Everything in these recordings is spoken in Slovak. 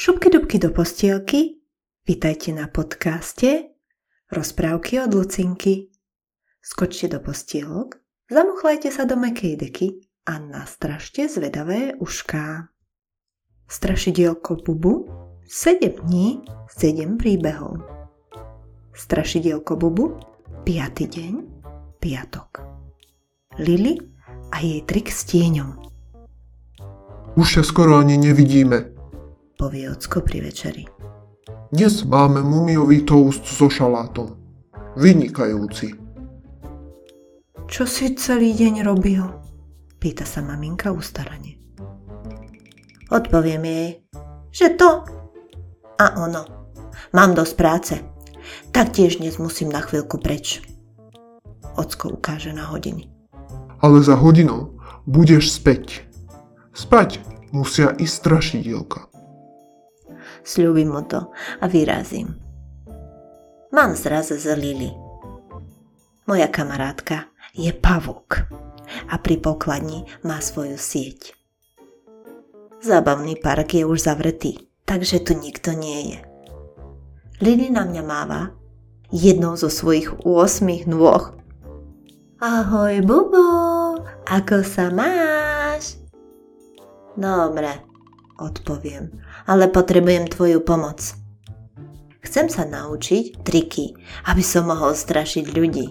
Šupky dubky do postielky, vitajte na podcaste Rozprávky od Lucinky. Skočte do postielok, zamuchlajte sa do mekej deky a nastražte zvedavé ušká. Strašidielko Bubu 7 dní, 7 príbehov. Strašidielko Bubu 5. deň, piatok. Lily a jej trik s tieňom. Už sa skoro ani nevidíme, povie ocko pri večeri. Dnes máme mumiový toast so šalátom. Vynikajúci. Čo si celý deň robil? Pýta sa maminka ustarane. Odpoviem jej, že to a ono. Mám dosť práce. Taktiež dnes musím na chvíľku preč. Ocko ukáže na hodiny. Ale za hodinu budeš späť. Spať musia i strašidielka sľubím mu to a vyrazím. Mám zraz z Lily. Moja kamarátka je pavúk a pri pokladni má svoju sieť. Zábavný park je už zavretý, takže tu nikto nie je. Lily na mňa máva jednou zo svojich 8 nôh. Ahoj, Bubo, ako sa máš? Dobre, odpoviem, ale potrebujem tvoju pomoc. Chcem sa naučiť triky, aby som mohol strašiť ľudí.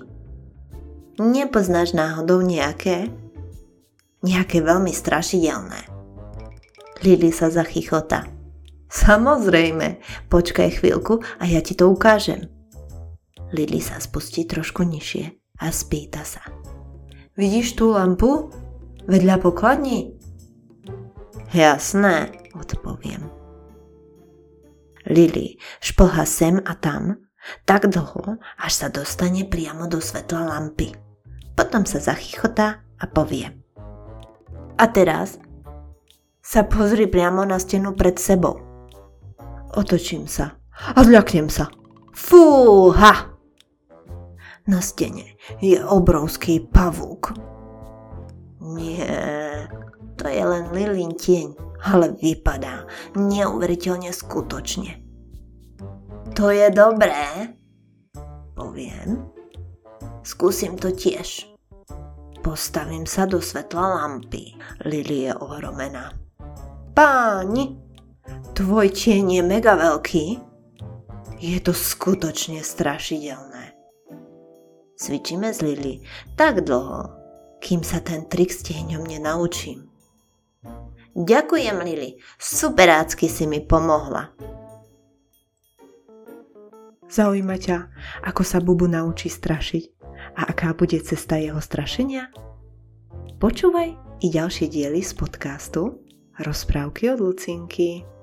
Nepoznáš náhodou nejaké? Nejaké veľmi strašidelné. Lily sa zachychota. Samozrejme, počkaj chvíľku a ja ti to ukážem. Lily sa spustí trošku nižšie a spýta sa. Vidíš tú lampu? Vedľa pokladní? Jasné. Lily šplha sem a tam, tak dlho, až sa dostane priamo do svetla lampy. Potom sa zachychotá a povie. A teraz sa pozri priamo na stenu pred sebou. Otočím sa a zľaknem sa. Fúha! Na stene je obrovský pavúk. Nie, to je len Lilin tieň, ale vypadá neuveriteľne skutočne. To je dobré, poviem. Skúsim to tiež. Postavím sa do svetla lampy. Lily je ohromená. Páni, tvoj tieň je mega veľký. Je to skutočne strašidelné. Cvičíme s Lily tak dlho, kým sa ten trik s tieňom nenaučím. Ďakujem, Lili. Superácky si mi pomohla. Zaujíma ťa, ako sa Bubu naučí strašiť a aká bude cesta jeho strašenia? Počúvaj i ďalšie diely z podcastu Rozprávky od Lucinky.